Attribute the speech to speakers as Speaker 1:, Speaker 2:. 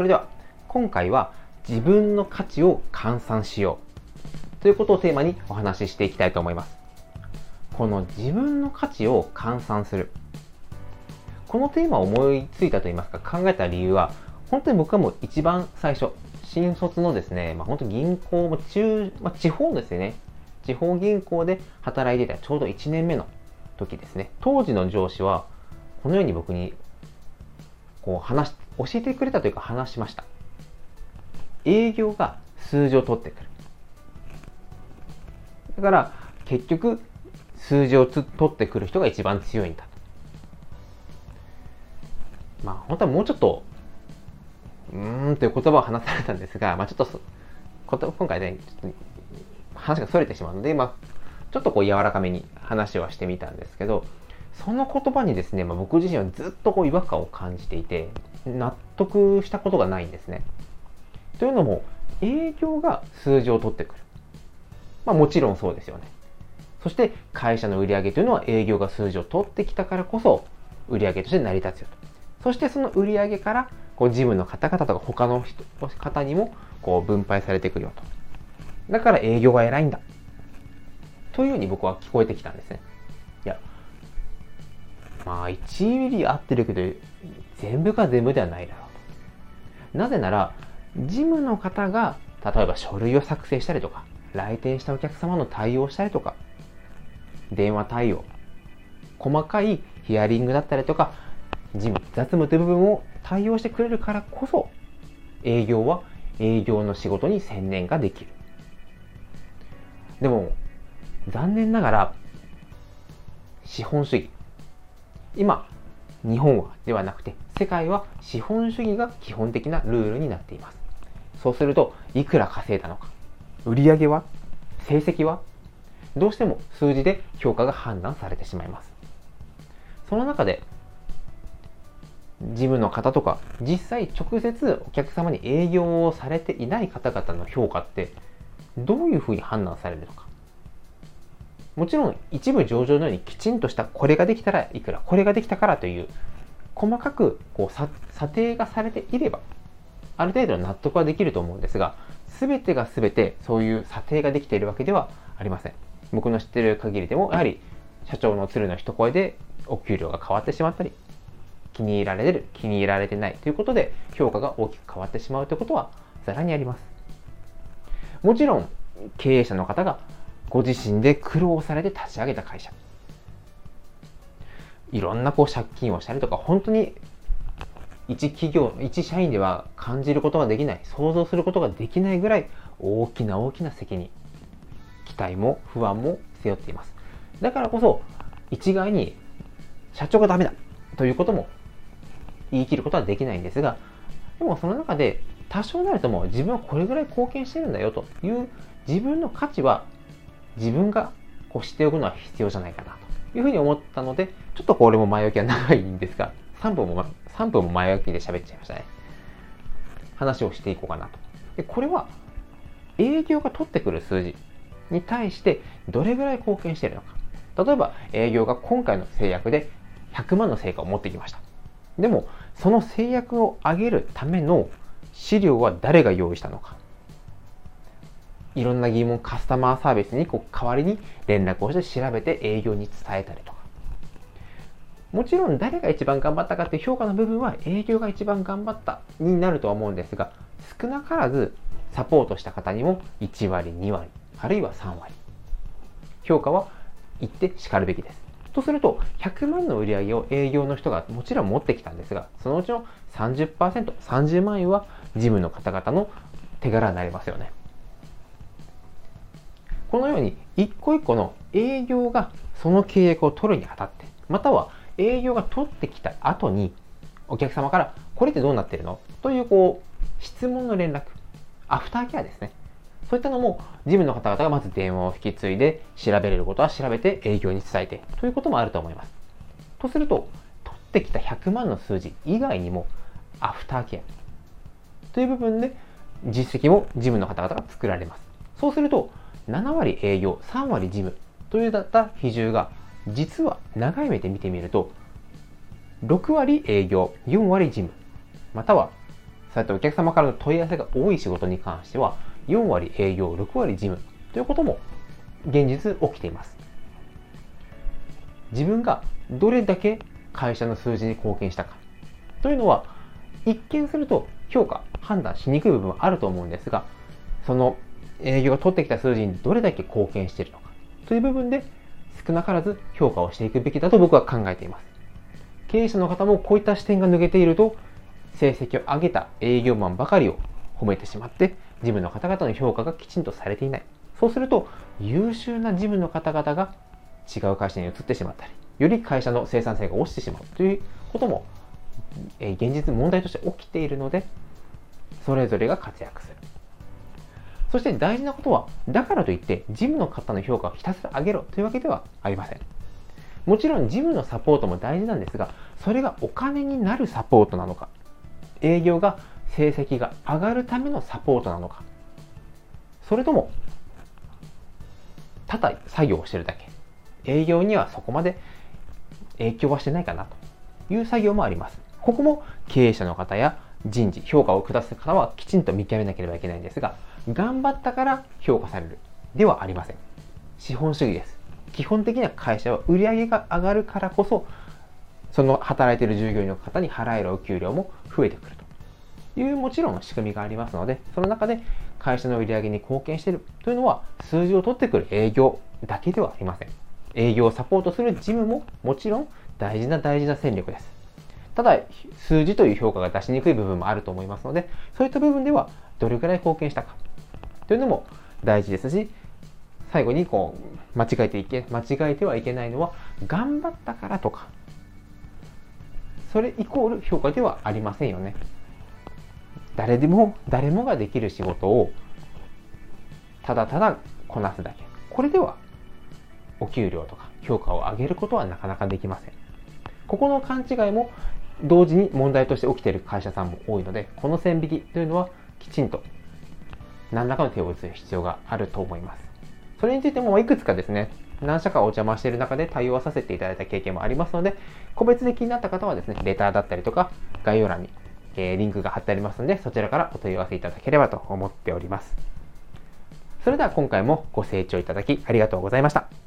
Speaker 1: それでは今回は自分の価値を換算しようということをテーマにお話ししていきたいと思います。この自分の価値を換算する。このテーマを思いついたといいますか考えた理由は本当に僕はもう一番最初新卒のですね、まあ、本当銀行も中、まあ、地方ですよね地方銀行で働いていたちょうど1年目の時ですね当時の上司はこのように僕にこう話教えてくれたというか話しました。営業が数字を取ってくる。だから結局数字を取ってくる人が一番強いんだ。まあ本当はもうちょっとうーんという言葉を話されたんですが、まあ、ちょっと今回ねちょっと話が逸れてしまうので、まあ、ちょっとこう柔らかめに話をしてみたんですけどその言葉にですね、まあ、僕自身はずっとこう違和感を感じていて納得したことがないんですね。というのも営業が数字を取ってくる。まあもちろんそうですよね。そして会社の売り上げというのは営業が数字を取ってきたからこそ売り上げとして成り立つよと。そしてその売り上げからこう事務の方々とか他の人方にもこう分配されてくるよと。だから営業が偉いんだ。というように僕は聞こえてきたんですね。いや、まあ1ミリ合ってるけど全部が全部ではないだろうと。なぜなら事務の方が例えば書類を作成したりとか来店したお客様の対応したりとか電話対応細かいヒアリングだったりとか事務雑務という部分を対応してくれるからこそ営業は営業の仕事に専念ができるでも残念ながら資本主義今日本はではなくて世界は資本主義が基本的なルールになっています。そうするといくら稼いだのか売上は成績はどうしても数字で評価が判断されてしまいます。その中で事務の方とか実際直接お客様に営業をされていない方々の評価ってどういうふうに判断されるのか。もちろん一部上場のようにきちんとしたこれができたらいくらこれができたからという細かくこう査定がされていればある程度納得はできると思うんですが全てが全てそういう査定ができているわけではありません僕の知っている限りでもやはり社長の鶴の一声でお給料が変わってしまったり気に入られる、気に入られてないということで評価が大きく変わってしまうということはざらにあります。もちろん経営者の方がご自身で苦労されて立ち上げた会社。いろんなこう借金をしたりとか、本当に一企業、一社員では感じることができない、想像することができないぐらい大きな大きな責任、期待も不安も背負っています。だからこそ、一概に社長がダメだということも言い切ることはできないんですが、でもその中で多少なるとも自分はこれぐらい貢献してるんだよという自分の価値は自分がこう知っておくのは必要じゃないかなというふうに思ったので、ちょっとこれも前置きは長いんですが、3分も、3分も前置きで喋っちゃいましたね。話をしていこうかなと。で、これは営業が取ってくる数字に対してどれぐらい貢献しているのか。例えば営業が今回の制約で100万の成果を持ってきました。でも、その制約を上げるための資料は誰が用意したのか。いろんな疑問、カスタマーサービスにこう代わりに連絡をして調べて営業に伝えたりとか。もちろん誰が一番頑張ったかっていう評価の部分は営業が一番頑張ったになるとは思うんですが、少なからずサポートした方にも1割、2割、あるいは3割。評価は言ってしかるべきです。とすると、100万の売り上げを営業の人がもちろん持ってきたんですが、そのうちの30%、30万円は事務の方々の手柄になりますよね。このように、一個一個の営業がその契約を取るにあたって、または営業が取ってきた後に、お客様から、これってどうなってるの？という、こう、質問の連絡、アフターケアですね。そういったのも事務の方々がまず電話を引き継いで調べれることは調べて営業に伝えてということもあると思います。とすると、取ってきた100万の数字以外にもアフターケアという部分で実績も事務の方々が作られます。そうすると、7割営業、3割事務というだった比重が実は長い目で見てみると6割営業、4割事務、またはそうやってお客様からの問い合わせが多い仕事に関しては、4割営業、6割事務ということも現実起きています。自分がどれだけ会社の数字に貢献したかというのは、一見すると評価、判断しにくい部分はあると思うんですが、その営業が取ってきた数字にどれだけ貢献しているのかという部分で少なからず評価をしていくべきだと僕は考えています。経営者の方もこういった視点が抜けていると、成績を上げた営業マンばかりを褒めてしまって、事務の方々の評価がきちんとされていない。そうすると、優秀な事務の方々が違う会社に移ってしまったり、より会社の生産性が落ちてしまうということも、え現実問題として起きているので、それぞれが活躍する。そして大事なことは、だからといって、ジムの方の評価をひたすら上げろというわけではありません。もちろんジムのサポートも大事なんですが、それがお金になるサポートなのか、営業が成績が上がるためのサポートなのか、それとも、ただ作業をしてるだけ、営業にはそこまで影響はしてないかなという作業もあります。ここも経営者の方や人事、評価を下す方はきちんと見極めなければいけないんですが、頑張ったから評価されるではありません。資本主義です。基本的には会社は売り上げが上がるからこそ、その働いている従業員の方に払えるお給料も増えてくるというもちろん仕組みがありますので、その中で会社の売り上げに貢献しているというのは数字を取ってくる営業だけではありません。営業をサポートする事務ももちろん大事な大事な戦力です。ただ、数字という評価が出しにくい部分もあると思いますので、そういった部分ではどれくらい貢献したかというのも大事ですし、最後にこう、間違えていけ、間違えてはいけないのは、頑張ったからとか、それイコール評価ではありませんよね。誰でも、誰もができる仕事を、ただただこなすだけ。これでは、お給料とか評価を上げることはなかなかできません。ここの勘違いも同時に問題として起きている会社さんも多いので、この線引きというのはきちんと何らかの手を打つ必要があると思います。それについてもいくつかですね、何社かお邪魔している中で対応させていただいた経験もありますので、個別で気になった方はですね、レターだったりとか、概要欄に、えリンクが貼ってありますので、そちらからお問い合わせいただければと思っております。それでは今回もご清聴いただきありがとうございました。